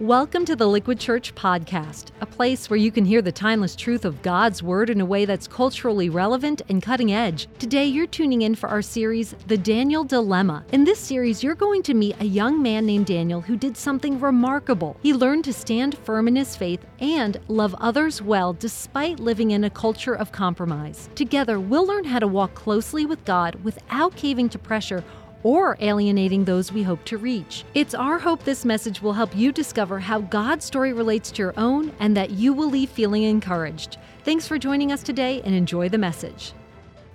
Welcome to the Liquid Church Podcast, a place where you can hear the timeless truth of God's Word in a way that's culturally relevant and cutting edge. Today, you're tuning in for our series, The Daniel Dilemma. In this series, you're going to meet a young man named Daniel who did something remarkable. He learned to stand firm in his faith and love others well despite living in a culture of compromise. Together, we'll learn how to walk closely with God without caving to pressure or alienating those we hope to reach. It's our hope this message will help you discover how God's story relates to your own and that you will leave feeling encouraged. Thanks for joining us today and enjoy the message.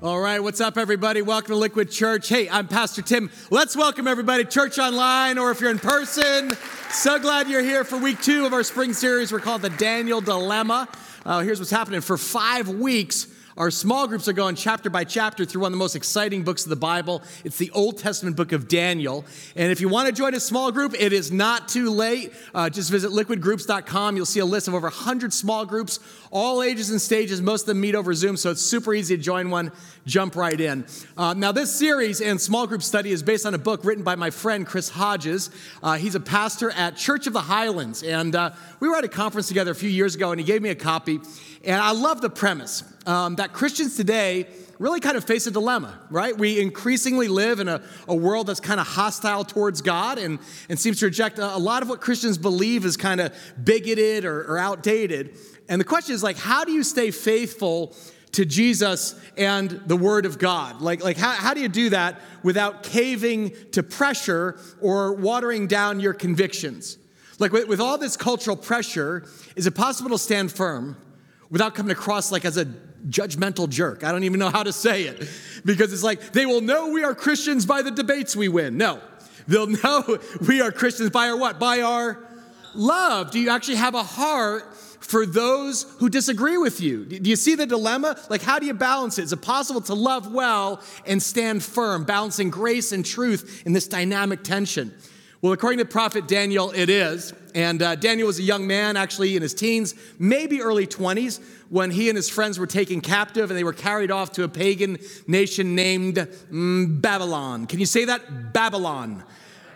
All right, what's up, everybody? Welcome to Liquid Church. Hey, I'm Pastor Tim. Let's welcome everybody, church online or if you're in person. So glad you're here for week two of our spring series. We're called the Daniel Dilemma. Uh, here's what's happening for five weeks. Our small groups are going chapter by chapter through one of the most exciting books of the Bible. It's the Old Testament book of Daniel. And if you want to join a small group, it is not too late. Uh, just visit liquidgroups.com. You'll see a list of over 100 small groups, all ages and stages. Most of them meet over Zoom, so it's super easy to join one. Jump right in. Uh, now, this series and small group study is based on a book written by my friend Chris Hodges. Uh, he's a pastor at Church of the Highlands. And uh, we were at a conference together a few years ago, and he gave me a copy. And I love the premise um, that Christians today really kind of face a dilemma, right? We increasingly live in a, a world that's kind of hostile towards God and, and seems to reject a, a lot of what Christians believe is kind of bigoted or, or outdated. And the question is like, how do you stay faithful to Jesus and the Word of God? Like, like how, how do you do that without caving to pressure or watering down your convictions? Like, with, with all this cultural pressure, is it possible to stand firm without coming across like as a judgmental jerk. I don't even know how to say it because it's like they will know we are Christians by the debates we win. No, they'll know we are Christians by our what? By our love. Do you actually have a heart for those who disagree with you? Do you see the dilemma? Like, how do you balance it? Is it possible to love well and stand firm, balancing grace and truth in this dynamic tension? Well, according to prophet Daniel, it is. And uh, Daniel was a young man, actually in his teens, maybe early 20s, when he and his friends were taken captive and they were carried off to a pagan nation named mm, Babylon. Can you say that? Babylon.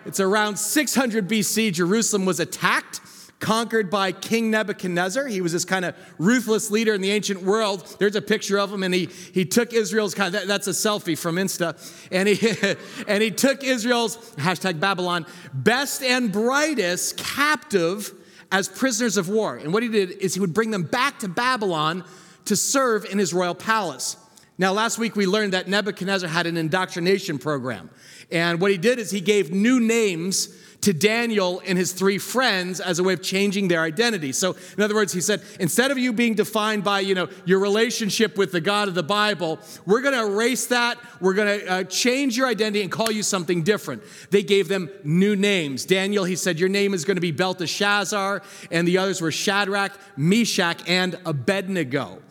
It's around 600 BC. Jerusalem was attacked conquered by King Nebuchadnezzar. He was this kind of ruthless leader in the ancient world. There's a picture of him, and he, he took Israel's kind of, that, that's a selfie from Insta, and he, and he took Israel's, hashtag Babylon, best and brightest captive as prisoners of war. And what he did is he would bring them back to Babylon to serve in his royal palace. Now, last week we learned that Nebuchadnezzar had an indoctrination program. And what he did is he gave new names to Daniel and his three friends as a way of changing their identity. So, in other words, he said, instead of you being defined by, you know, your relationship with the God of the Bible, we're going to erase that. We're going to uh, change your identity and call you something different. They gave them new names. Daniel, he said, your name is going to be Belteshazzar, and the others were Shadrach, Meshach, and Abednego.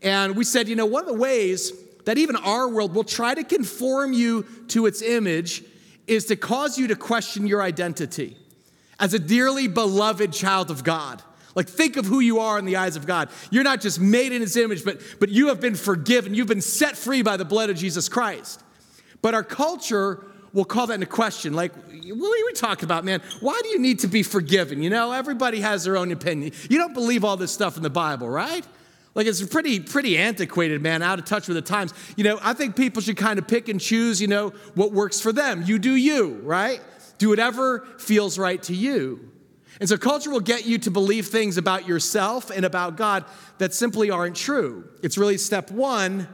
And we said, you know, one of the ways that even our world will try to conform you to its image is to cause you to question your identity as a dearly beloved child of God. Like, think of who you are in the eyes of God. You're not just made in His image, but, but you have been forgiven. You've been set free by the blood of Jesus Christ. But our culture will call that into question. Like, what are we talking about, man? Why do you need to be forgiven? You know, everybody has their own opinion. You don't believe all this stuff in the Bible, right? Like it's pretty, pretty antiquated, man, out of touch with the times. You know, I think people should kind of pick and choose, you know, what works for them. You do you, right? Do whatever feels right to you. And so culture will get you to believe things about yourself and about God that simply aren't true. It's really step one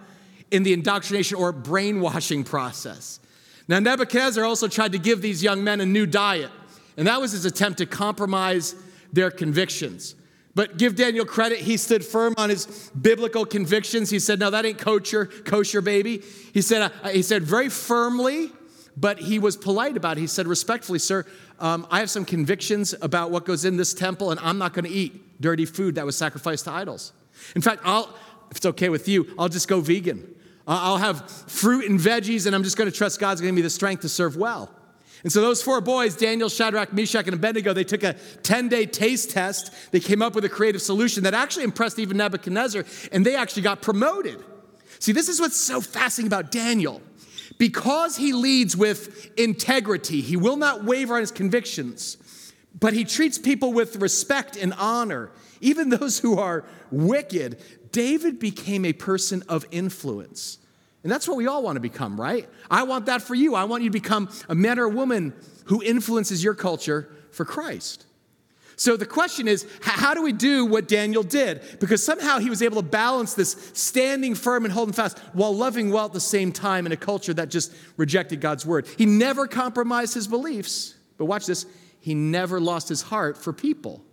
in the indoctrination or brainwashing process. Now, Nebuchadnezzar also tried to give these young men a new diet, and that was his attempt to compromise their convictions. But give Daniel credit, he stood firm on his biblical convictions. He said, No, that ain't kosher, kosher, baby. He said, uh, he said very firmly, but he was polite about it. He said, respectfully, sir, um, I have some convictions about what goes in this temple, and I'm not going to eat dirty food that was sacrificed to idols. In fact, I'll, if it's okay with you, I'll just go vegan. I'll have fruit and veggies, and I'm just going to trust God's going to give me the strength to serve well. And so those four boys, Daniel, Shadrach, Meshach, and Abednego, they took a 10 day taste test. They came up with a creative solution that actually impressed even Nebuchadnezzar, and they actually got promoted. See, this is what's so fascinating about Daniel. Because he leads with integrity, he will not waver on his convictions. but he treats people with respect and honor, even those who are wicked. David became a person of influence. And that's what we all want to become, right? I want that for you. I want you to become a man or a woman who influences your culture for Christ. So the question is, how do we do what Daniel did? Because somehow he was able to balance this standing firm and holding fast while loving well at the same time in a culture that just rejected God's word. He never compromised his beliefs, but watch this, he never lost his heart for people.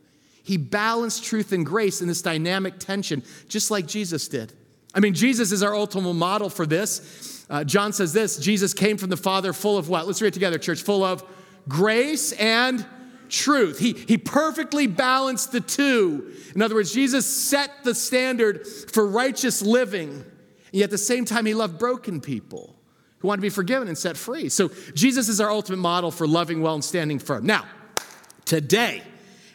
He balanced truth and grace in this dynamic tension, just like Jesus did. I mean, Jesus is our ultimate model for this. Uh, John says this Jesus came from the Father full of what? Let's read it together, church. Full of grace and truth. He, he perfectly balanced the two. In other words, Jesus set the standard for righteous living, and yet at the same time, he loved broken people who want to be forgiven and set free. So Jesus is our ultimate model for loving well and standing firm. Now, today,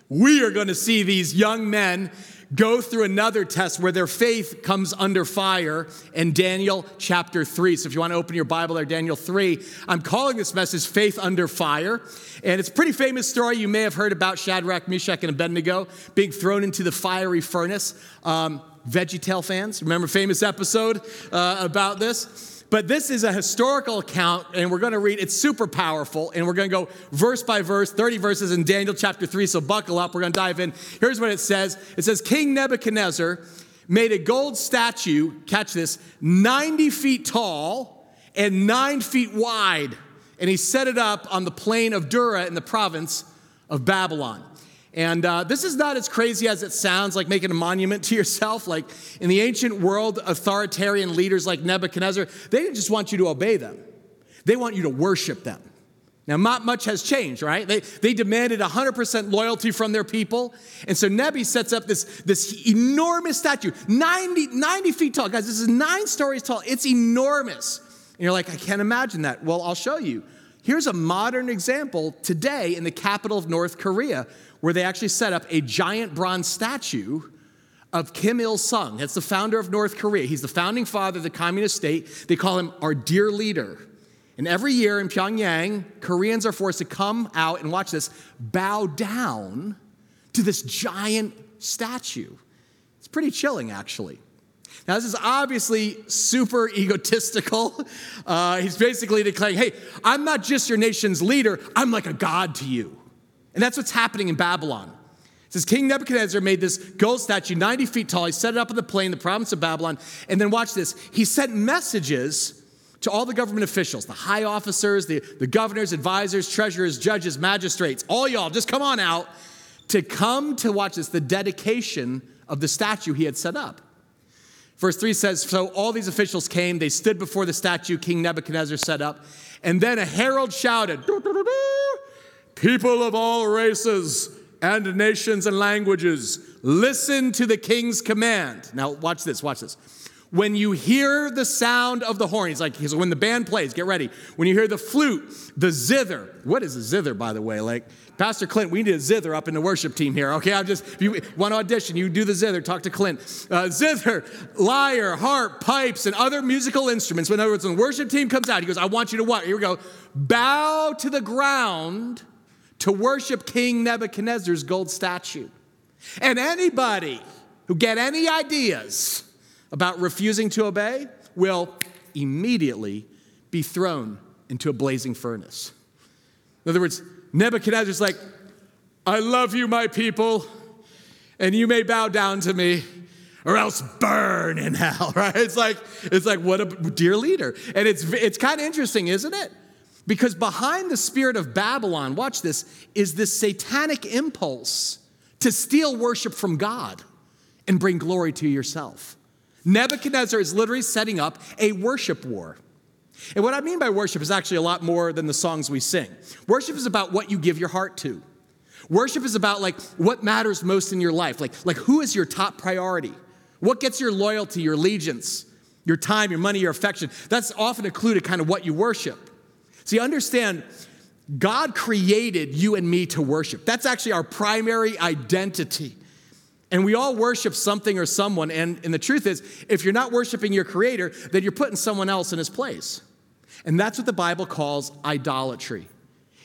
we are going to see these young men go through another test where their faith comes under fire in Daniel chapter 3. So if you want to open your Bible there, Daniel 3, I'm calling this message Faith Under Fire. And it's a pretty famous story. You may have heard about Shadrach, Meshach, and Abednego being thrown into the fiery furnace. Um, VeggieTale fans, remember famous episode uh, about this? But this is a historical account, and we're going to read. It's super powerful, and we're going to go verse by verse, 30 verses in Daniel chapter 3. So buckle up. We're going to dive in. Here's what it says It says, King Nebuchadnezzar made a gold statue, catch this, 90 feet tall and nine feet wide, and he set it up on the plain of Dura in the province of Babylon. And uh, this is not as crazy as it sounds, like making a monument to yourself. Like in the ancient world, authoritarian leaders like Nebuchadnezzar, they didn't just want you to obey them, they want you to worship them. Now, not much has changed, right? They, they demanded 100% loyalty from their people. And so Nebi sets up this, this enormous statue, 90, 90 feet tall. Guys, this is nine stories tall. It's enormous. And you're like, I can't imagine that. Well, I'll show you. Here's a modern example today in the capital of North Korea where they actually set up a giant bronze statue of Kim Il sung. That's the founder of North Korea. He's the founding father of the communist state. They call him our dear leader. And every year in Pyongyang, Koreans are forced to come out and watch this, bow down to this giant statue. It's pretty chilling, actually. Now, this is obviously super egotistical. Uh, he's basically declaring, hey, I'm not just your nation's leader, I'm like a god to you. And that's what's happening in Babylon. It says King Nebuchadnezzar made this gold statue 90 feet tall. He set it up on the plain, the province of Babylon. And then watch this. He sent messages to all the government officials, the high officers, the, the governors, advisors, treasurers, judges, magistrates, all y'all, just come on out to come to watch this, the dedication of the statue he had set up. Verse 3 says So all these officials came, they stood before the statue King Nebuchadnezzar set up, and then a herald shouted, People of all races and nations and languages, listen to the king's command. Now, watch this, watch this. When you hear the sound of the horn, he's like, he's, when the band plays, get ready. When you hear the flute, the zither. What is a zither, by the way? Like, Pastor Clint, we need a zither up in the worship team here, okay? I'm just, if you want to audition, you do the zither, talk to Clint. Uh, zither, lyre, harp, pipes, and other musical instruments. In other words, when the worship team comes out, he goes, I want you to what? Here we go. Bow to the ground to worship King Nebuchadnezzar's gold statue. And anybody who get any ideas about refusing to obey will immediately be thrown into a blazing furnace. In other words, Nebuchadnezzar's like, I love you, my people, and you may bow down to me or else burn in hell, right? It's like, it's like what a dear leader. And it's, it's kind of interesting, isn't it? Because behind the spirit of Babylon, watch this, is this satanic impulse to steal worship from God and bring glory to yourself. Nebuchadnezzar is literally setting up a worship war. And what I mean by worship is actually a lot more than the songs we sing. Worship is about what you give your heart to. Worship is about like what matters most in your life. Like, like who is your top priority? What gets your loyalty, your allegiance, your time, your money, your affection? That's often a clue to kind of what you worship. See, understand, God created you and me to worship. That's actually our primary identity. And we all worship something or someone. And, and the truth is, if you're not worshiping your creator, then you're putting someone else in his place. And that's what the Bible calls idolatry.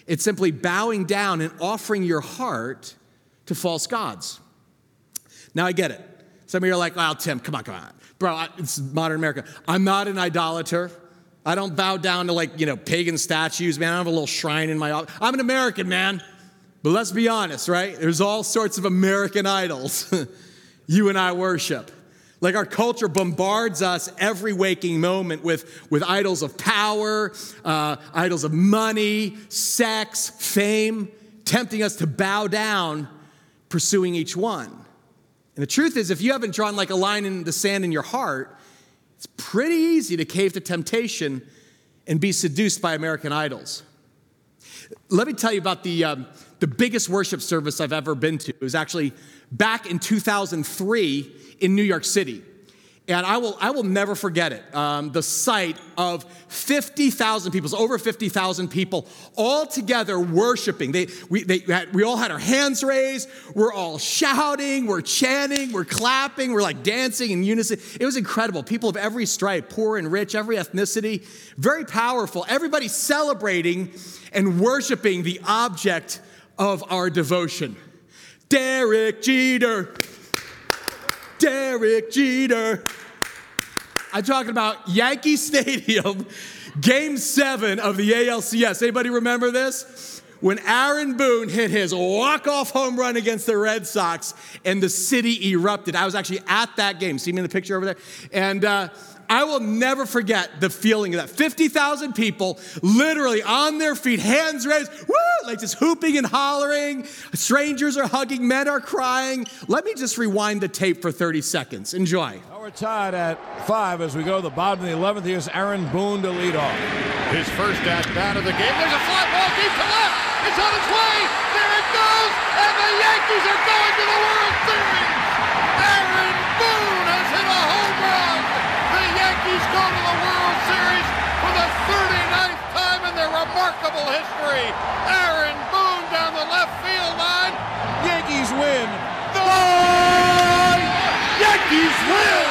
It's simply bowing down and offering your heart to false gods. Now I get it. Some of you are like, "Oh, Tim, come on, come on, bro. It's modern America. I'm not an idolater. I don't bow down to like you know pagan statues, man. I have a little shrine in my office. I'm an American man." But let's be honest, right? There's all sorts of American idols you and I worship. Like our culture bombards us every waking moment with, with idols of power, uh, idols of money, sex, fame, tempting us to bow down, pursuing each one. And the truth is, if you haven't drawn like a line in the sand in your heart, it's pretty easy to cave to temptation and be seduced by American idols. Let me tell you about the, um, the biggest worship service I've ever been to. It was actually back in 2003 in New York City. And I will, I will never forget it. Um, the sight of 50,000 people, over 50,000 people all together worshiping. They, we, they had, we all had our hands raised. We're all shouting, we're chanting, we're clapping, we're like dancing in unison. It was incredible. People of every stripe, poor and rich, every ethnicity, very powerful. Everybody celebrating and worshiping the object of our devotion. Derek Jeter. Derek Jeter. I'm talking about Yankee Stadium, game seven of the ALCS. Anybody remember this? When Aaron Boone hit his walk-off home run against the Red Sox and the city erupted. I was actually at that game. See me in the picture over there? And uh, I will never forget the feeling of that. 50,000 people literally on their feet, hands raised, woo, like just hooping and hollering. Strangers are hugging, men are crying. Let me just rewind the tape for 30 seconds. Enjoy. Now we're tied at five as we go to the bottom of the 11th. Here's Aaron Boone to lead off. His first at bat of the game. There's a fly ball deep to left. It's on its way. There it goes. And the Yankees are going to the World Series. Remarkable history. Aaron Boone down the left field line. Yankees win. The Yankees win.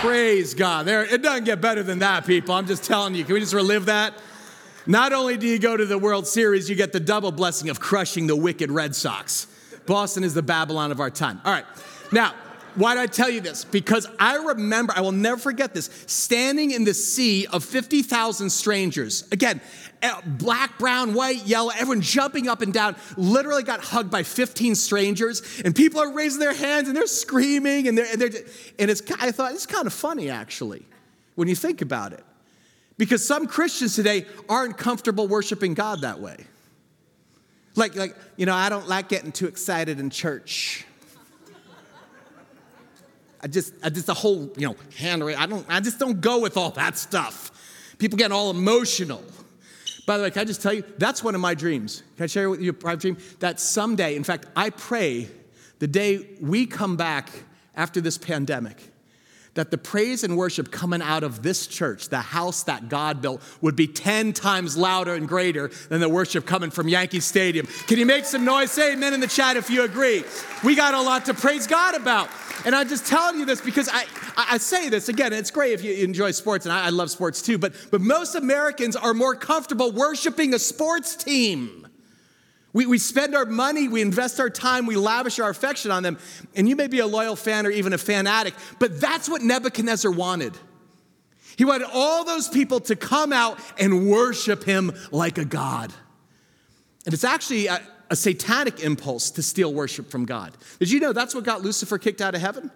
Praise God. There, it doesn't get better than that, people. I'm just telling you. Can we just relive that? Not only do you go to the World Series, you get the double blessing of crushing the wicked Red Sox. Boston is the Babylon of our time. All right. Now, why do I tell you this? Because I remember, I will never forget this, standing in the sea of 50,000 strangers. Again, Eh, black, brown, white, yellow, everyone jumping up and down, literally got hugged by 15 strangers, and people are raising their hands and they're screaming, and, they're, and, they're, and it's, I thought, it's kind of funny actually, when you think about it. Because some Christians today aren't comfortable worshiping God that way. Like, like, you know, I don't like getting too excited in church. I just, I just the whole, you know, hand I don't, I just don't go with all that stuff. People getting all emotional. By the way, can I just tell you, that's one of my dreams. Can I share with you a private dream? That someday, in fact, I pray the day we come back after this pandemic, that the praise and worship coming out of this church, the house that God built, would be 10 times louder and greater than the worship coming from Yankee Stadium. Can you make some noise? Say amen in the chat if you agree. We got a lot to praise God about. And I'm just telling you this because I, I say this again, it's great if you enjoy sports, and I, I love sports too, but, but most Americans are more comfortable worshiping a sports team. We, we spend our money, we invest our time, we lavish our affection on them. And you may be a loyal fan or even a fanatic, but that's what Nebuchadnezzar wanted. He wanted all those people to come out and worship him like a god. And it's actually a, a satanic impulse to steal worship from God. Did you know that's what got Lucifer kicked out of heaven?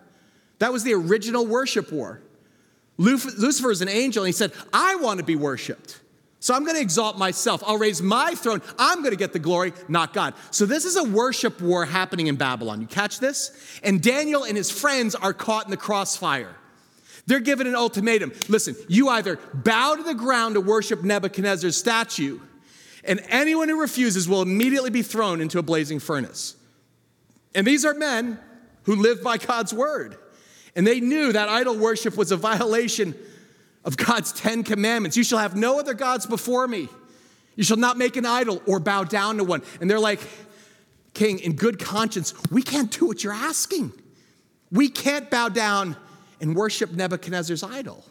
That was the original worship war. Lucifer is an angel, and he said, I want to be worshiped. So I'm going to exalt myself. I'll raise my throne. I'm going to get the glory, not God. So this is a worship war happening in Babylon. You catch this? And Daniel and his friends are caught in the crossfire. They're given an ultimatum. Listen, you either bow to the ground to worship Nebuchadnezzar's statue, and anyone who refuses will immediately be thrown into a blazing furnace. And these are men who live by God's word. And they knew that idol worship was a violation of God's Ten Commandments. You shall have no other gods before me. You shall not make an idol or bow down to one. And they're like, King, in good conscience, we can't do what you're asking. We can't bow down and worship Nebuchadnezzar's idol.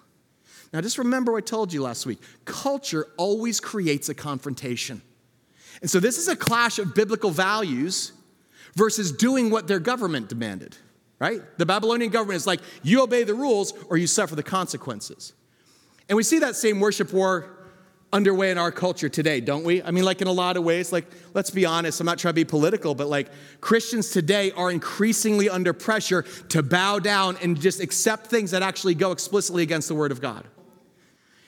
Now, just remember what I told you last week culture always creates a confrontation. And so this is a clash of biblical values versus doing what their government demanded, right? The Babylonian government is like, you obey the rules or you suffer the consequences. And we see that same worship war underway in our culture today, don't we? I mean, like in a lot of ways, like, let's be honest, I'm not trying to be political, but like Christians today are increasingly under pressure to bow down and just accept things that actually go explicitly against the Word of God.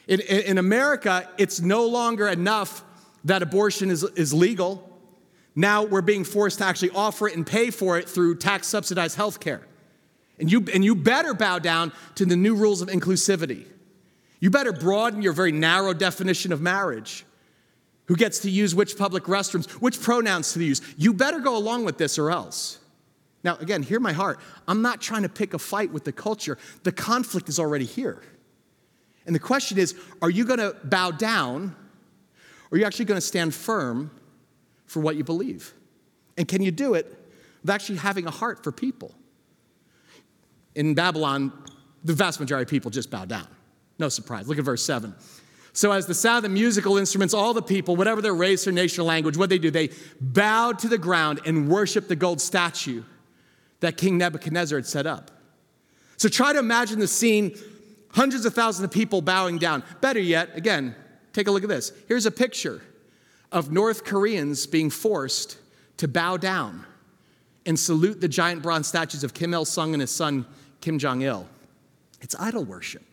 In, in, America, it's no longer enough that abortion is, is legal. Now we're being forced to actually offer it and pay for it through tax subsidized health care. And you, and you better bow down to the new rules of inclusivity. You better broaden your very narrow definition of marriage. Who gets to use which public restrooms, which pronouns to use. You better go along with this or else. Now, again, hear my heart. I'm not trying to pick a fight with the culture, the conflict is already here. And the question is are you going to bow down or are you actually going to stand firm for what you believe? And can you do it with actually having a heart for people? In Babylon, the vast majority of people just bow down. No surprise. Look at verse 7. So, as the sound of musical instruments, all the people, whatever their race or nation or language, what they do, they bowed to the ground and worshiped the gold statue that King Nebuchadnezzar had set up. So, try to imagine the scene hundreds of thousands of people bowing down. Better yet, again, take a look at this. Here's a picture of North Koreans being forced to bow down and salute the giant bronze statues of Kim Il sung and his son Kim Jong il. It's idol worship.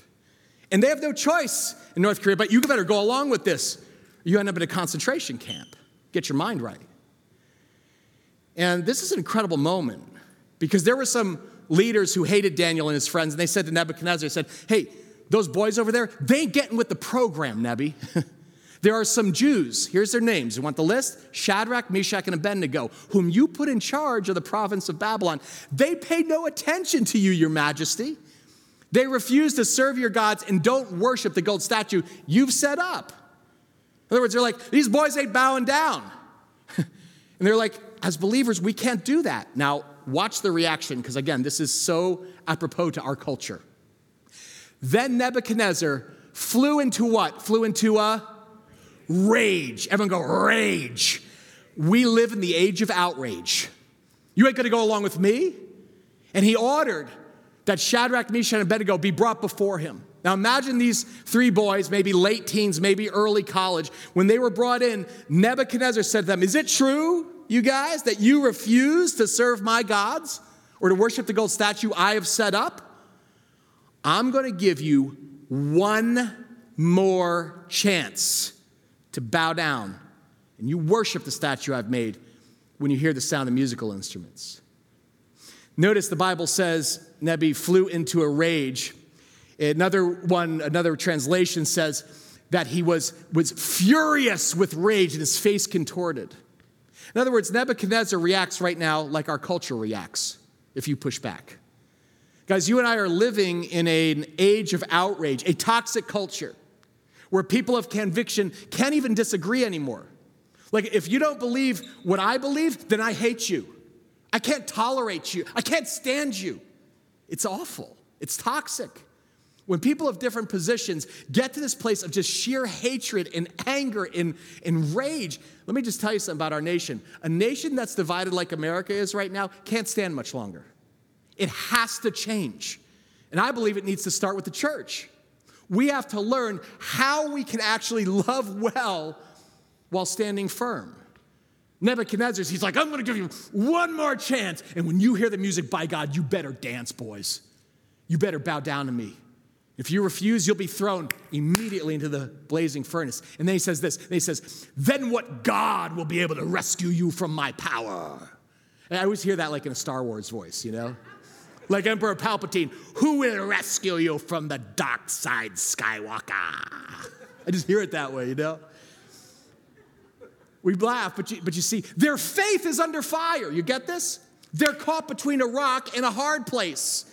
And they have no choice in North Korea, but you better go along with this. You end up in a concentration camp. Get your mind right. And this is an incredible moment because there were some leaders who hated Daniel and his friends, and they said to Nebuchadnezzar, said, Hey, those boys over there, they ain't getting with the program, Nebi. there are some Jews, here's their names. You want the list? Shadrach, Meshach, and Abednego, whom you put in charge of the province of Babylon. They pay no attention to you, your majesty. They refuse to serve your gods and don't worship the gold statue you've set up. In other words, they're like, these boys ain't bowing down. and they're like, as believers, we can't do that. Now, watch the reaction, because again, this is so apropos to our culture. Then Nebuchadnezzar flew into what? Flew into a rage. Everyone go, rage. We live in the age of outrage. You ain't gonna go along with me? And he ordered that Shadrach, Meshach, and Abednego be brought before him. Now imagine these three boys, maybe late teens, maybe early college. When they were brought in, Nebuchadnezzar said to them, Is it true, you guys, that you refuse to serve my gods or to worship the gold statue I have set up? I'm going to give you one more chance to bow down and you worship the statue I've made when you hear the sound of musical instruments. Notice the Bible says Nebi flew into a rage. Another one, another translation says that he was, was furious with rage and his face contorted. In other words, Nebuchadnezzar reacts right now like our culture reacts if you push back. Guys, you and I are living in an age of outrage, a toxic culture where people of conviction can't even disagree anymore. Like, if you don't believe what I believe, then I hate you. I can't tolerate you. I can't stand you. It's awful. It's toxic. When people of different positions get to this place of just sheer hatred and anger and, and rage, let me just tell you something about our nation. A nation that's divided like America is right now can't stand much longer. It has to change. And I believe it needs to start with the church. We have to learn how we can actually love well while standing firm. Nebuchadnezzar, he's like, I'm gonna give you one more chance. And when you hear the music, by God, you better dance, boys. You better bow down to me. If you refuse, you'll be thrown immediately into the blazing furnace. And then he says this, he says, Then what God will be able to rescue you from my power? And I always hear that like in a Star Wars voice, you know? Like Emperor Palpatine, who will rescue you from the dark side, Skywalker? I just hear it that way, you know? We laugh, but you, but you see, their faith is under fire. You get this? They're caught between a rock and a hard place.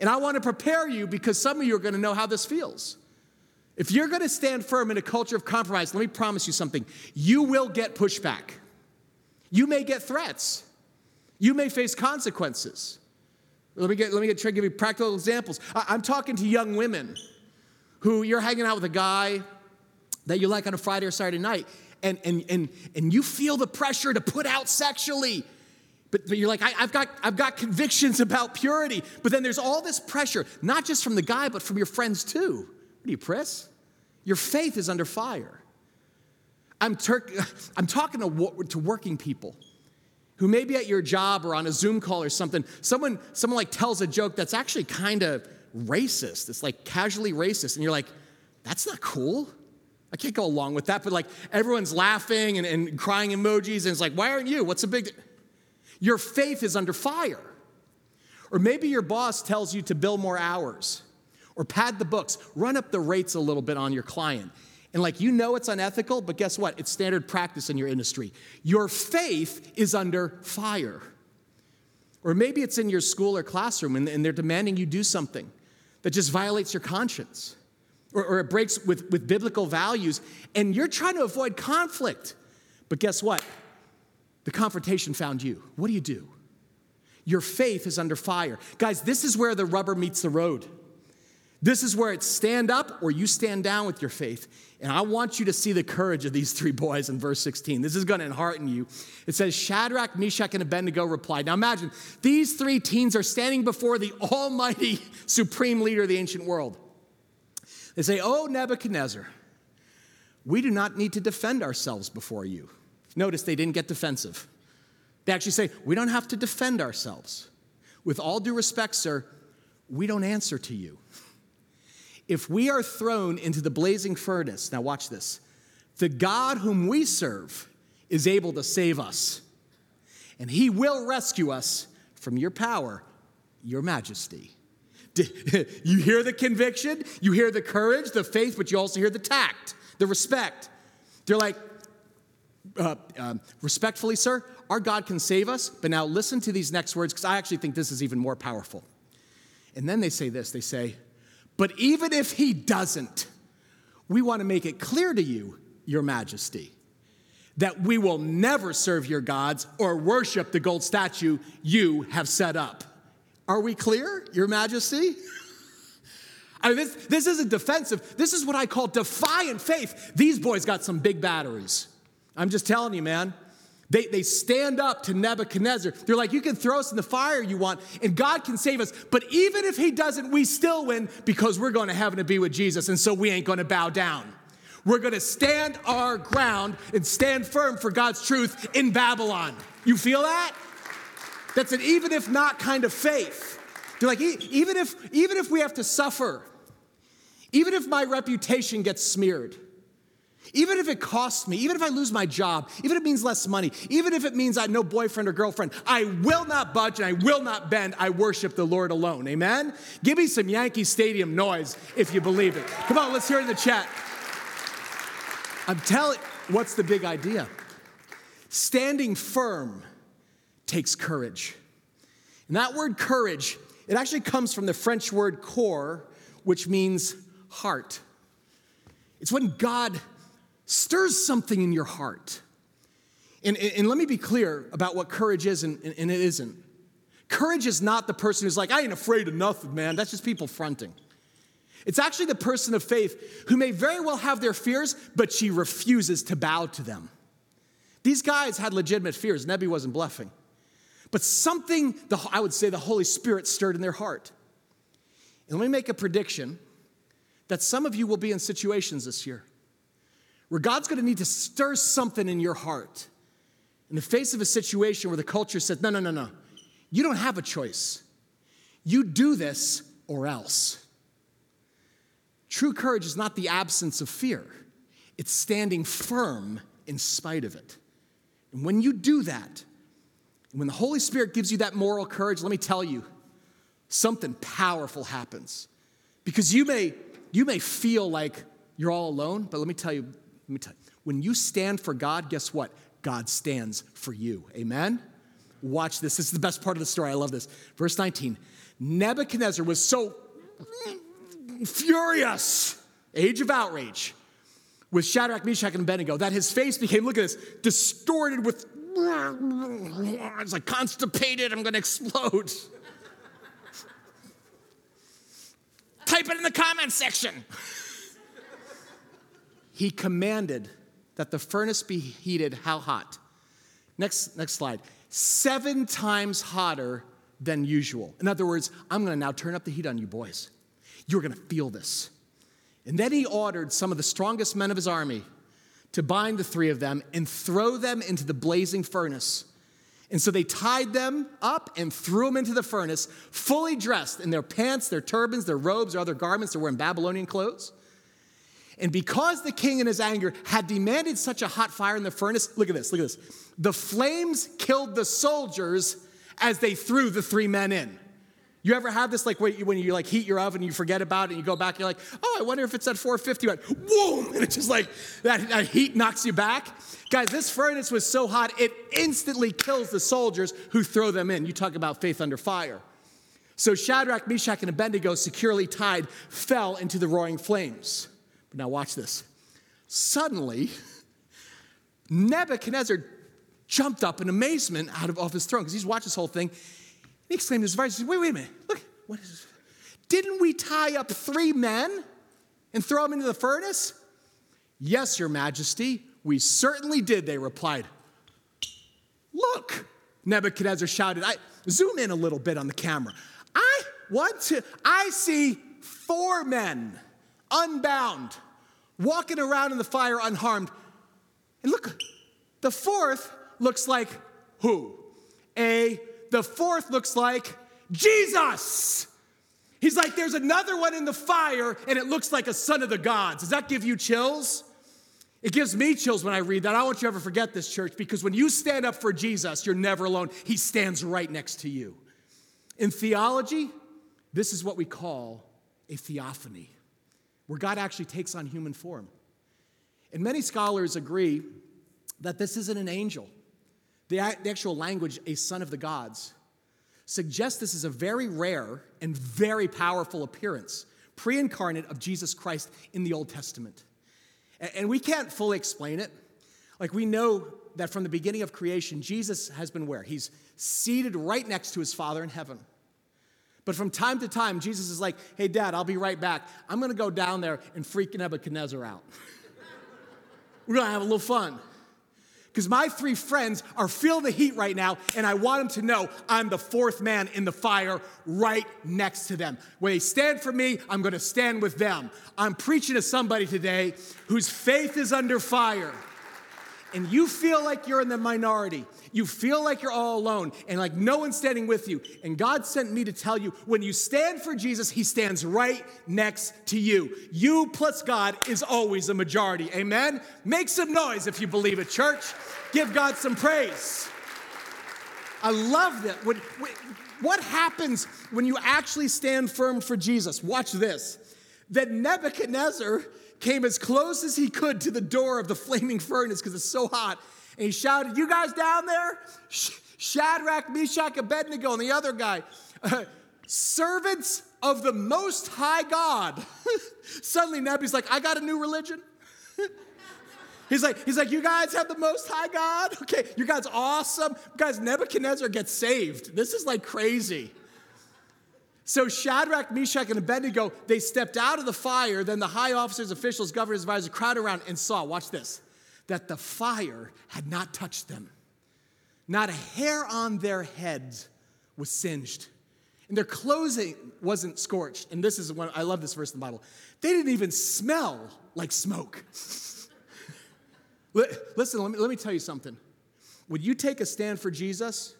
And I want to prepare you because some of you are going to know how this feels. If you're going to stand firm in a culture of compromise, let me promise you something. You will get pushback. You may get threats. You may face consequences. Let me get, let me get, try to give you practical examples. I, I'm talking to young women who you're hanging out with a guy that you like on a Friday or Saturday night, and, and, and, and you feel the pressure to put out sexually. But, but you're like, I, have got, I've got convictions about purity. But then there's all this pressure, not just from the guy, but from your friends too. What do you, press? Your faith is under fire. I'm, tur- I'm talking to, to working people who may be at your job or on a Zoom call or something. Someone, someone like tells a joke that's actually kind of racist. It's like casually racist. And you're like, that's not cool. I can't go along with that. But like everyone's laughing and, and crying emojis. And it's like, why aren't you? What's the big. Your faith is under fire. Or maybe your boss tells you to bill more hours or pad the books, run up the rates a little bit on your client. And like you know it's unethical, but guess what? It's standard practice in your industry. Your faith is under fire. Or maybe it's in your school or classroom and, and they're demanding you do something that just violates your conscience or, or it breaks with, with biblical values and you're trying to avoid conflict. But guess what? The confrontation found you. What do you do? Your faith is under fire. Guys, this is where the rubber meets the road. This is where it's stand up or you stand down with your faith. And I want you to see the courage of these three boys in verse 16. This is going to enhearten you. It says, Shadrach, Meshach, and Abednego replied. Now imagine, these three teens are standing before the almighty supreme leader of the ancient world. They say, Oh, Nebuchadnezzar, we do not need to defend ourselves before you. Notice they didn't get defensive. They actually say, We don't have to defend ourselves. With all due respect, sir, we don't answer to you. If we are thrown into the blazing furnace, now watch this, the God whom we serve is able to save us, and he will rescue us from your power, your majesty. You hear the conviction, you hear the courage, the faith, but you also hear the tact, the respect. They're like, uh, uh, respectfully, sir, our God can save us, but now listen to these next words because I actually think this is even more powerful. And then they say this they say, but even if he doesn't, we want to make it clear to you, Your Majesty, that we will never serve your gods or worship the gold statue you have set up. Are we clear, Your Majesty? I mean, this, this isn't defensive. This is what I call defiant faith. These boys got some big batteries. I'm just telling you, man. They, they stand up to Nebuchadnezzar. They're like, You can throw us in the fire you want, and God can save us. But even if He doesn't, we still win because we're going to heaven to be with Jesus, and so we ain't going to bow down. We're going to stand our ground and stand firm for God's truth in Babylon. You feel that? That's an even if not kind of faith. They're like, even if, even if we have to suffer, even if my reputation gets smeared, even if it costs me, even if I lose my job, even if it means less money, even if it means I have no boyfriend or girlfriend, I will not budge and I will not bend. I worship the Lord alone. Amen? Give me some Yankee Stadium noise if you believe it. Come on, let's hear it in the chat. I'm telling what's the big idea? Standing firm takes courage. And that word courage, it actually comes from the French word coeur, which means heart. It's when God stirs something in your heart. And, and, let me be clear about what courage is and, and it isn't. Courage is not the person who's like, I ain't afraid of nothing, man. That's just people fronting. It's actually the person of faith who may very well have their fears, but she refuses to bow to them. These guys had legitimate fears. Nebi wasn't bluffing. But something, the, I would say, the Holy Spirit stirred in their heart. And let me make a prediction that some of you will be in situations this year where God's going to need to stir something in your heart in the face of a situation where the culture says, no, no, no, no, you don't have a choice. You do this or else. True courage is not the absence of fear, it's standing firm in spite of it. And when you do that, when the Holy Spirit gives you that moral courage, let me tell you, something powerful happens. Because you may, you may feel like you're all alone, but let me tell you, let me tell you, when you stand for God, guess what? God stands for you. Amen? Watch this. This is the best part of the story. I love this. Verse 19 Nebuchadnezzar was so furious, age of outrage, with Shadrach, Meshach, and Abednego that his face became, look at this, distorted with, it's like constipated, I'm gonna explode. Type it in the comment section he commanded that the furnace be heated how hot? Next, next slide. Seven times hotter than usual. In other words, I'm to now turn up the heat on you boys. You're to feel this. And then he ordered some of the strongest men of his army to bind the three of them and throw them into the blazing furnace. And so they tied them up and threw them into the furnace, fully dressed in their pants, their turbans, their robes, or other garments. They're wearing Babylonian clothes. And because the king in his anger had demanded such a hot fire in the furnace, look at this, look at this. The flames killed the soldiers as they threw the three men in. You ever have this like when you like heat your oven, you forget about it, and you go back, you're like, oh, I wonder if it's at 450. Like, boom, and it's just like that, that heat knocks you back. Guys, this furnace was so hot, it instantly kills the soldiers who throw them in. You talk about faith under fire. So Shadrach, Meshach, and Abednego, securely tied, fell into the roaring flames. But now watch this. Suddenly, Nebuchadnezzar jumped up in amazement out of off his throne because he's watched this whole thing. He exclaimed to his advisors, wait, wait a minute, look, what is this? Didn't we tie up three men and throw them into the furnace? Yes, your majesty, we certainly did, they replied. Look, Nebuchadnezzar shouted. I zoom in a little bit on the camera. I want to, I see four men unbound, walking around in the fire unharmed. And look, the fourth looks like who? A, the fourth looks like Jesus. He's like, there's another one in the fire, and it looks like a son of the gods. Does that give you chills? It gives me chills when I read that. I want you to ever forget this, church, because when you stand up for Jesus, you're never alone. He stands right next to you. In theology, this is what we call a theophany, where God actually takes on human form. And many scholars agree that this isn't an angel. The, actual language, a son of the gods, suggests this is a very rare and very powerful appearance, pre incarnate of Jesus Christ in the Old Testament. And we can't fully explain it. Like we know that from the beginning of creation, Jesus has been where? He's seated right next to his Father in heaven. But from time to time, Jesus is like, hey, Dad, I'll be right back. I'm going to go down there and freak Nebuchadnezzar out. We're going to have a little fun because my three friends are feeling the heat right now, and I want them to know I'm the fourth man in the fire right next to them. When they stand for me, I'm gonna stand with them. I'm preaching to somebody today whose faith is under fire and you feel like you're in the minority, you feel like you're all alone and like no one's standing with you. And God sent me to tell you when you stand for Jesus, He stands right next to you. You plus God is always a majority. Amen? Make some noise if you believe it, church. Give God some praise. I love that. What, what happens when you actually stand firm for Jesus? Watch this. That Nebuchadnezzar came as close as he could to the door of the flaming furnace because it's so hot. And he shouted, You guys down there? Shadrach, Meshach, Abednego, and the other guy, uh, servants of the Most High God. Suddenly, Nebu's like, I got a new religion. He's like, he's like, you guys have the most high God? Okay, you guys awesome. Guys, Nebuchadnezzar gets saved. This is like crazy. So Shadrach, Meshach, and Abednego, they stepped out of the fire. Then the high officers, officials, governors, advisors crowded around and saw, watch this, that the fire had not touched them. Not a hair on their heads was singed. And their clothing wasn't scorched. And this is one, I love this verse in the Bible. They didn't even smell like smoke. Listen, let me, let me tell you something. Would you take a stand for Jesus,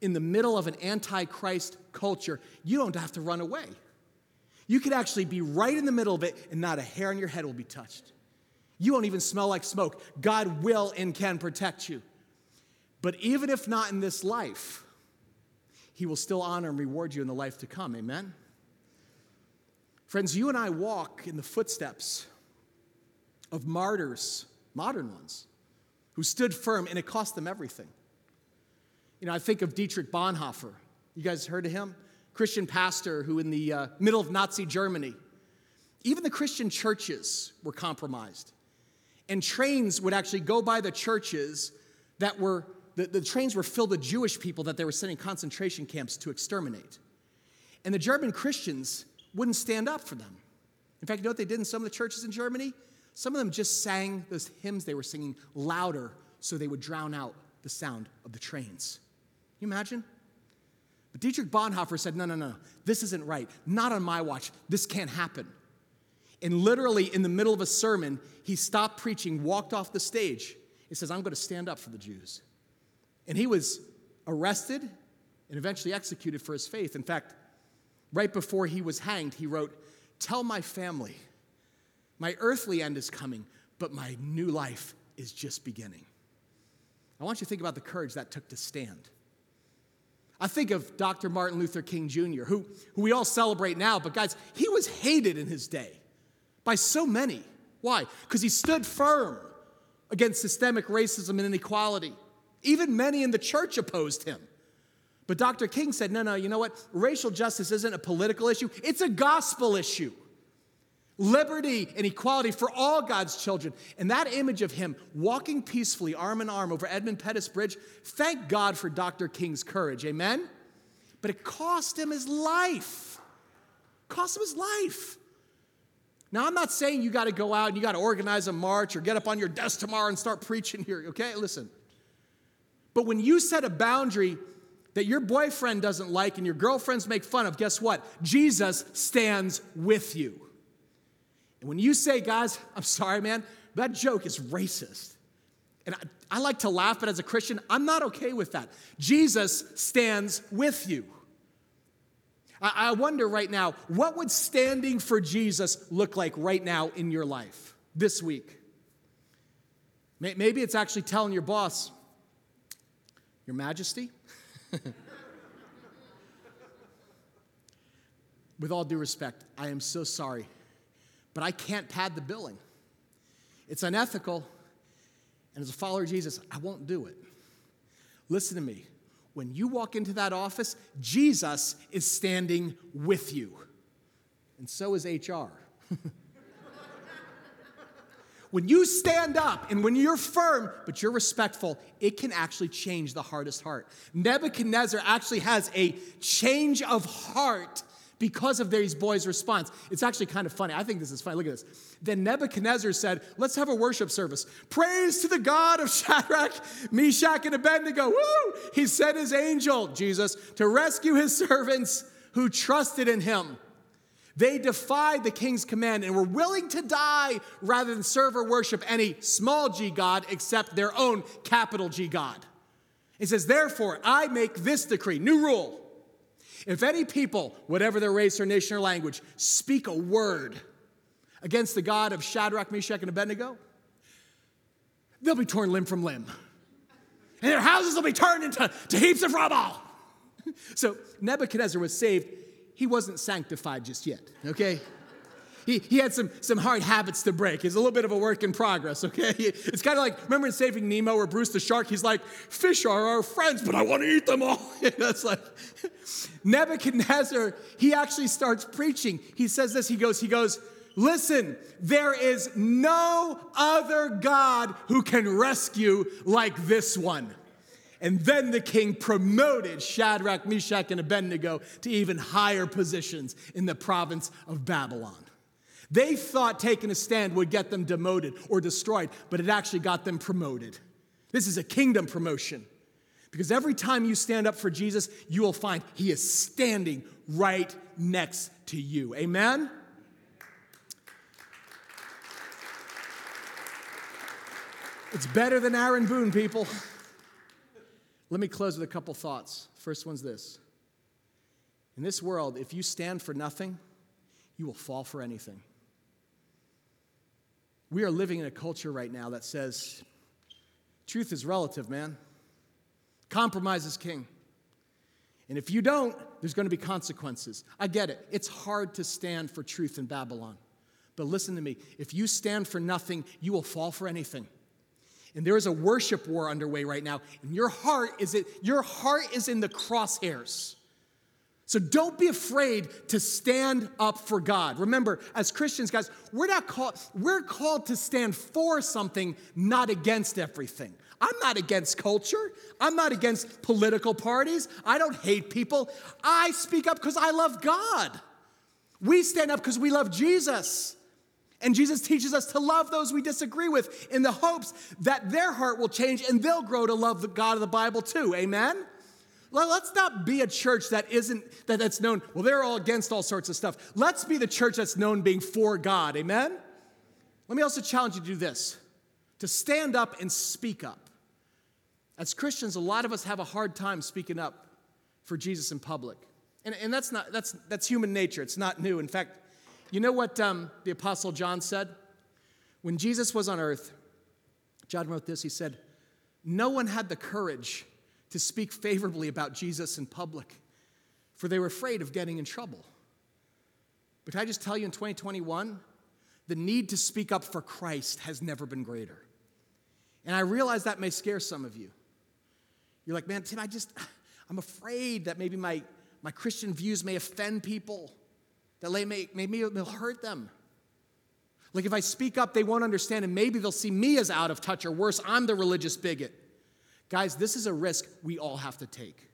in the middle of an antichrist culture, you don't have to run away. You could actually be right in the middle of it and not a hair on your head will be touched. You won't even smell like smoke. God will and can protect you. But even if not in this life, He will still honor and reward you in the life to come. Amen? Friends, you and I walk in the footsteps of martyrs, modern ones, who stood firm and it cost them everything. You know, I think of Dietrich Bonhoeffer. You guys heard of him? Christian pastor who, in the uh, middle of Nazi Germany, even the Christian churches were compromised. And trains would actually go by the churches that were, the, the trains were filled with Jewish people that they were sending concentration camps to exterminate. And the German Christians wouldn't stand up for them. In fact, you know what they did in some of the churches in Germany? Some of them just sang those hymns they were singing louder so they would drown out the sound of the trains. You imagine? But Dietrich Bonhoeffer said, No, no, no, this isn't right. Not on my watch. This can't happen. And literally, in the middle of a sermon, he stopped preaching, walked off the stage. He says, I'm going to stand up for the Jews. And he was arrested and eventually executed for his faith. In fact, right before he was hanged, he wrote, Tell my family, my earthly end is coming, but my new life is just beginning. I want you to think about the courage that took to stand. I think of Dr. Martin Luther King Jr., who, who we all celebrate now, but guys, he was hated in his day by so many. Why? Because he stood firm against systemic racism and inequality. Even many in the church opposed him. But Dr. King said, no, no, you know what? Racial justice isn't a political issue, it's a gospel issue. Liberty and equality for all God's children. And that image of him walking peacefully, arm in arm, over Edmund Pettus Bridge, thank God for Dr. King's courage. Amen? But it cost him his life. cost him his life. Now, I'm not saying you got to go out and you got to organize a march or get up on your desk tomorrow and start preaching here, okay? Listen. But when you set a boundary that your boyfriend doesn't like and your girlfriends make fun of, guess what? Jesus stands with you. And when you say, guys, I'm sorry, man, that joke is racist. And I, I like to laugh, but as a Christian, I'm not okay with that. Jesus stands with you. I, I wonder right now, what would standing for Jesus look like right now in your life this week? Maybe it's actually telling your boss, Your Majesty, with all due respect, I am so sorry, but I can't pad the billing. It's unethical, and as a follower of Jesus, I won't do it. Listen to me. When you walk into that office, Jesus is standing with you, and so is HR. when you stand up and when you're firm, but you're respectful, it can actually change the hardest heart. Nebuchadnezzar actually has a change of heart because of these boys' response. It's actually kind of funny. I think this is funny. Look at this. Then Nebuchadnezzar said, Let's have a worship service. Praise to the God of Shadrach, Meshach, and Abednego. Woo! He sent his angel, Jesus, to rescue his servants who trusted in him. They defied the king's command and were willing to die rather than serve or worship any small g God except their own capital G God. He says, Therefore, I make this decree, new rule. If any people, whatever their race or nation or language, speak a word against the God of Shadrach, Meshach, and Abednego, they'll be torn limb from limb. And their houses will be turned into to heaps of rubble. So Nebuchadnezzar was saved. He wasn't sanctified just yet, okay? He, he had some, some hard habits to break. He's a little bit of a work in progress, okay? It's kind of like, remember in Saving Nemo where Bruce the shark, he's like, fish are our friends, but I want to eat them all. That's like, Nebuchadnezzar, he actually starts preaching. He says this, he goes, he goes, listen, there is no other God who can rescue like this one. And then the king promoted Shadrach, Meshach, and Abednego to even higher positions in the province of Babylon. They thought taking a stand would get them demoted or destroyed, but it actually got them promoted. This is a kingdom promotion. Because every time you stand up for Jesus, you will find he is standing right next to you. Amen? It's better than Aaron Boone, people. Let me close with a couple thoughts. First one's this In this world, if you stand for nothing, you will fall for anything. We are living in a culture right now that says truth is relative, man. Compromise is king. And if you don't, there's going to be consequences. I get it. It's hard to stand for truth in Babylon. But listen to me if you stand for nothing, you will fall for anything. And there is a worship war underway right now, and your heart is it, your heart is in the crosshairs. So don't be afraid to stand up for God. Remember, as Christians, guys, we're not called, we're called to stand for something, not against everything. I'm not against culture. I'm not against political parties. I don't hate people. I speak up because I love God. We stand up because we love Jesus. And Jesus teaches us to love those we disagree with in the hopes that their heart will change and they'll grow to love the God of the Bible too. Amen? Let's not be a church that isn't, that, that's known, well, they're all against all sorts of stuff. Let's be the church that's known being for God. Amen? Let me also challenge you to do this to stand up and speak up. As Christians, a lot of us have a hard time speaking up for Jesus in public. And, and that's, not, that's, that's human nature, it's not new. In fact, you know what um, the Apostle John said? When Jesus was on earth, John wrote this. He said, No one had the courage to speak favorably about Jesus in public, for they were afraid of getting in trouble. But I just tell you in 2021, the need to speak up for Christ has never been greater. And I realize that may scare some of you. You're like, man, Tim, I just, I'm afraid that maybe my, my Christian views may offend people, that they may, maybe it'll hurt them. Like if I speak up, they won't understand, and maybe they'll see me as out of touch, or worse, I'm the religious bigot. Guys, this is a risk we all have to take.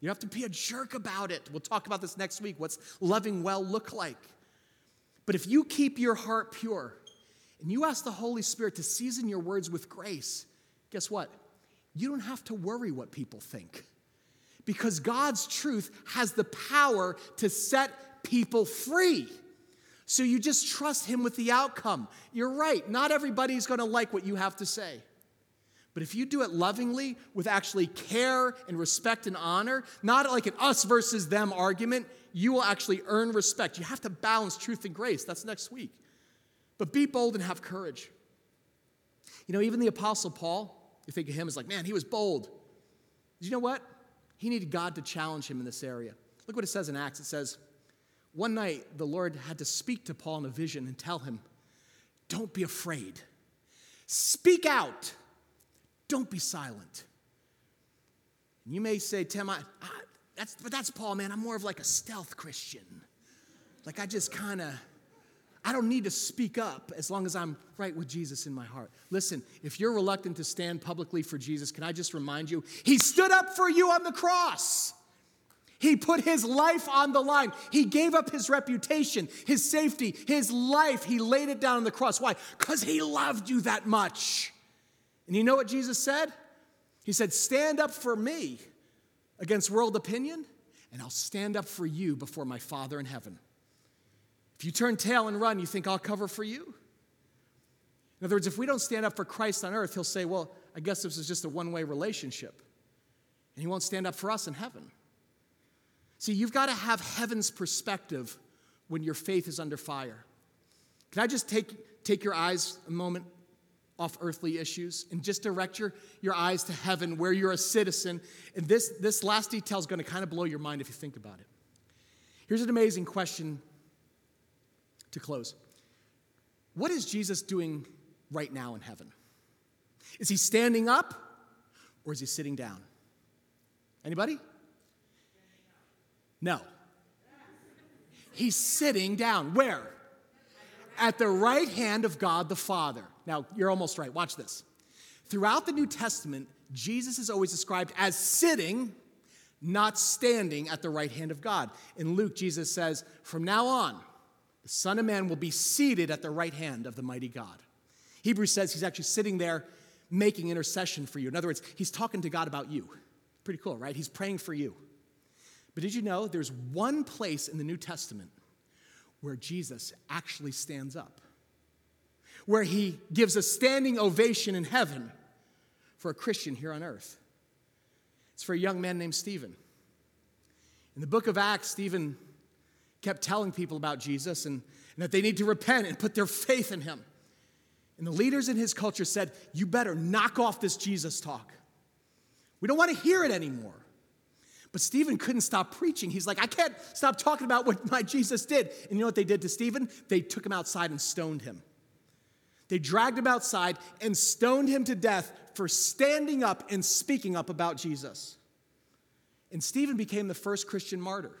You don't have to be a jerk about it. We'll talk about this next week. What's loving well look like? But if you keep your heart pure and you ask the Holy Spirit to season your words with grace, guess what? You don't have to worry what people think because God's truth has the power to set people free. So you just trust Him with the outcome. You're right, not everybody's gonna like what you have to say. But if you do it lovingly, with actually care and respect and honor, not like an us versus them argument, you will actually earn respect. You have to balance truth and grace. That's next week. But be bold and have courage. You know, even the Apostle Paul, you think of him as like, man, he was bold. Did you know what? He needed God to challenge him in this area. Look what it says in Acts. It says, one night the Lord had to speak to Paul in a vision and tell him, don't be afraid. Speak out don't be silent. And you may say, Tim, I, I, that's, but that's Paul, man. I'm more of like a stealth Christian. Like I just kind of, I don't need to speak up as long as I'm right with Jesus in my heart. Listen, if you're reluctant to stand publicly for Jesus, can I just remind you, He stood up for you on the cross. He put his life on the line. He gave up his reputation, his safety, his life. He laid it down on the cross. Why? Because he loved you that much. And you know what Jesus said? He said, Stand up for me against world opinion, and I'll stand up for you before my Father in heaven. If you turn tail and run, you think I'll cover for you? In other words, if we don't stand up for Christ on earth, he'll say, Well, I guess this is just a one way relationship. And he won't stand up for us in heaven. See, you've got to have heaven's perspective when your faith is under fire. Can I just take, take your eyes a moment off earthly issues and just direct your, your eyes to heaven where you're a citizen. And this, this last detail is going to kind of blow your mind if you think about it. Here's an amazing question to close What is Jesus doing right now in heaven? Is he standing up or is he sitting down? Anybody? No. He's sitting down. Where? At the right hand of God the Father. Now, you're almost right. Watch this. Throughout the New Testament, Jesus is always described as sitting, not standing at the right hand of God. In Luke, Jesus says, From now on, the Son of Man will be seated at the right hand of the mighty God. Hebrews says he's actually sitting there making intercession for you. In other words, he's talking to God about you. Pretty cool, right? He's praying for you. But did you know there's one place in the New Testament where Jesus actually stands up? Where he gives a standing ovation in heaven for a Christian here on earth. It's for a young man named Stephen. In the book of Acts, Stephen kept telling people about Jesus and, and that they need to repent and put their faith in him. And the leaders in his culture said, You better knock off this Jesus talk. We don't want to hear it anymore. But Stephen couldn't stop preaching. He's like, I can't stop talking about what my Jesus did. And you know what they did to Stephen? They took him outside and stoned him. They dragged him outside and stoned him to death for standing up and speaking up about Jesus. And Stephen became the first Christian martyr.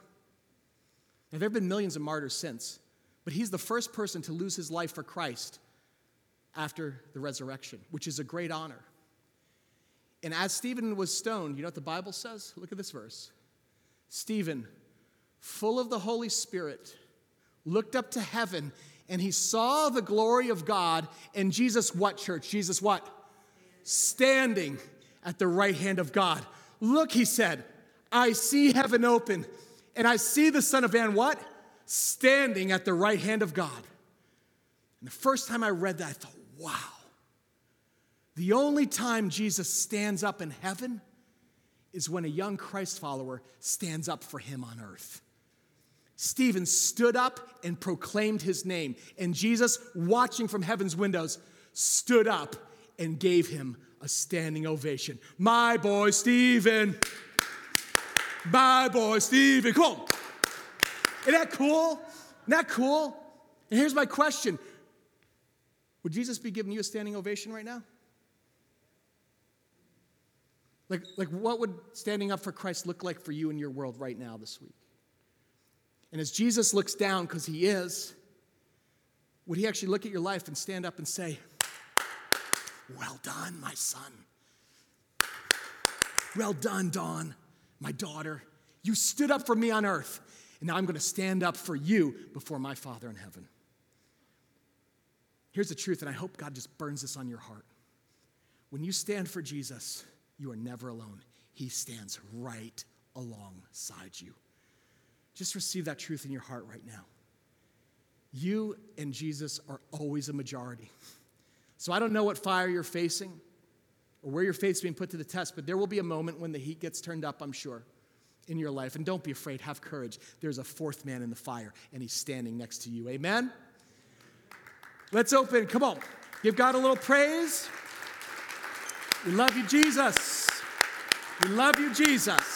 Now, there have been millions of martyrs since, but he's the first person to lose his life for Christ after the resurrection, which is a great honor. And as Stephen was stoned, you know what the Bible says? Look at this verse. Stephen, full of the Holy Spirit, looked up to heaven and he saw the glory of God, and Jesus, what church? Jesus, what? Standing at the right hand of God. Look, he said, I see heaven open, and I see the Son of Man, what? Standing at the right hand of God. And the first time I read that, I thought, wow. The only time Jesus stands up in heaven is when a young Christ follower stands up for him on earth. Stephen stood up and proclaimed his name, and Jesus, watching from heaven's windows, stood up and gave him a standing ovation. My boy Stephen. My boy Stephen. Come. Isn't that cool? Isn't that cool? And here's my question Would Jesus be giving you a standing ovation right now? Like, like what would standing up for Christ look like for you in your world right now this week? And as Jesus looks down, because he is, would he actually look at your life and stand up and say, Well done, my son. Well done, Dawn, my daughter. You stood up for me on earth, and now I'm going to stand up for you before my Father in heaven. Here's the truth, and I hope God just burns this on your heart. When you stand for Jesus, you are never alone. He stands right alongside you. Just receive that truth in your heart right now. You and Jesus are always a majority. So I don't know what fire you're facing or where your faith's being put to the test, but there will be a moment when the heat gets turned up, I'm sure, in your life. And don't be afraid, have courage. There's a fourth man in the fire, and he's standing next to you. Amen? Let's open. Come on. Give God a little praise. We love you, Jesus. We love you, Jesus.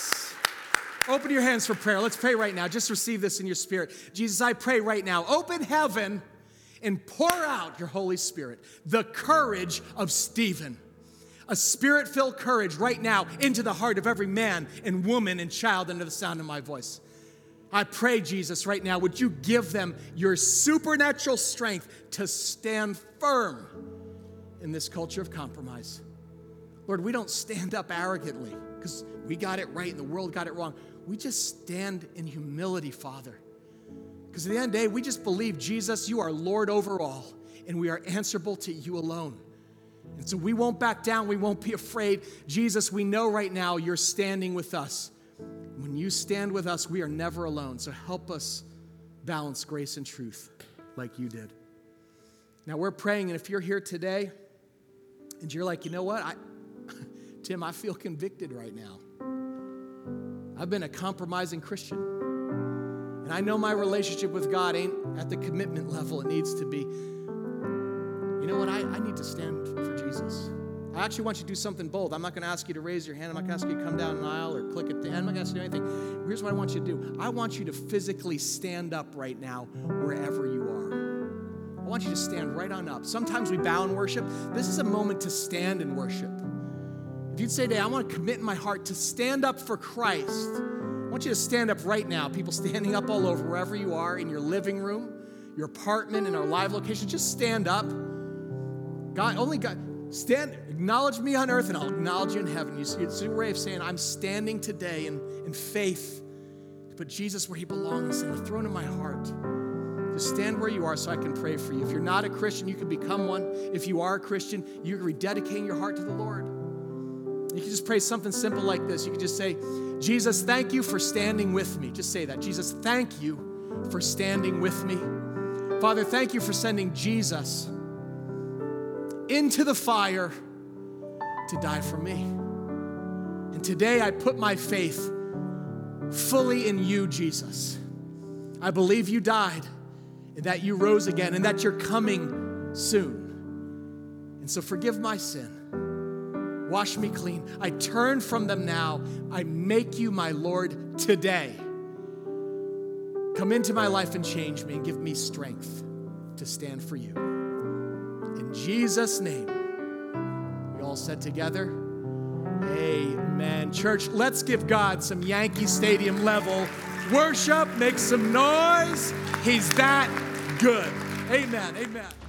Open your hands for prayer. Let's pray right now. Just receive this in your spirit. Jesus, I pray right now. Open heaven and pour out your Holy Spirit, the courage of Stephen. A spirit filled courage right now into the heart of every man and woman and child under the sound of my voice. I pray, Jesus, right now, would you give them your supernatural strength to stand firm in this culture of compromise? Lord, we don't stand up arrogantly because we got it right and the world got it wrong. We just stand in humility, Father. Because at the end of the day, we just believe, Jesus, you are Lord over all, and we are answerable to you alone. And so we won't back down. We won't be afraid. Jesus, we know right now you're standing with us. When you stand with us, we are never alone. So help us balance grace and truth like you did. Now we're praying, and if you're here today and you're like, you know what? I, Tim, I feel convicted right now. I've been a compromising Christian. And I know my relationship with God ain't at the commitment level it needs to be. You know what? I, I need to stand for Jesus. I actually want you to do something bold. I'm not going to ask you to raise your hand. I'm not going to ask you to come down an aisle or click at the end. I'm not going to ask you to do anything. Here's what I want you to do I want you to physically stand up right now, wherever you are. I want you to stand right on up. Sometimes we bow in worship. This is a moment to stand in worship. If you'd say today, I want to commit in my heart to stand up for Christ, I want you to stand up right now. People standing up all over, wherever you are, in your living room, your apartment, in our live location, just stand up. God, only God, stand, acknowledge me on earth and I'll acknowledge you in heaven. You see, it's a way of saying, I'm standing today in, in faith to put Jesus where he belongs in the throne of my heart. Just stand where you are so I can pray for you. If you're not a Christian, you can become one. If you are a Christian, you're rededicating your heart to the Lord. You can just pray something simple like this. You can just say, Jesus, thank you for standing with me. Just say that. Jesus, thank you for standing with me. Father, thank you for sending Jesus into the fire to die for me. And today I put my faith fully in you, Jesus. I believe you died and that you rose again and that you're coming soon. And so forgive my sin. Wash me clean. I turn from them now. I make you my Lord today. Come into my life and change me and give me strength to stand for you. In Jesus' name, we all said together, Amen. Church, let's give God some Yankee Stadium level worship. Make some noise. He's that good. Amen. Amen.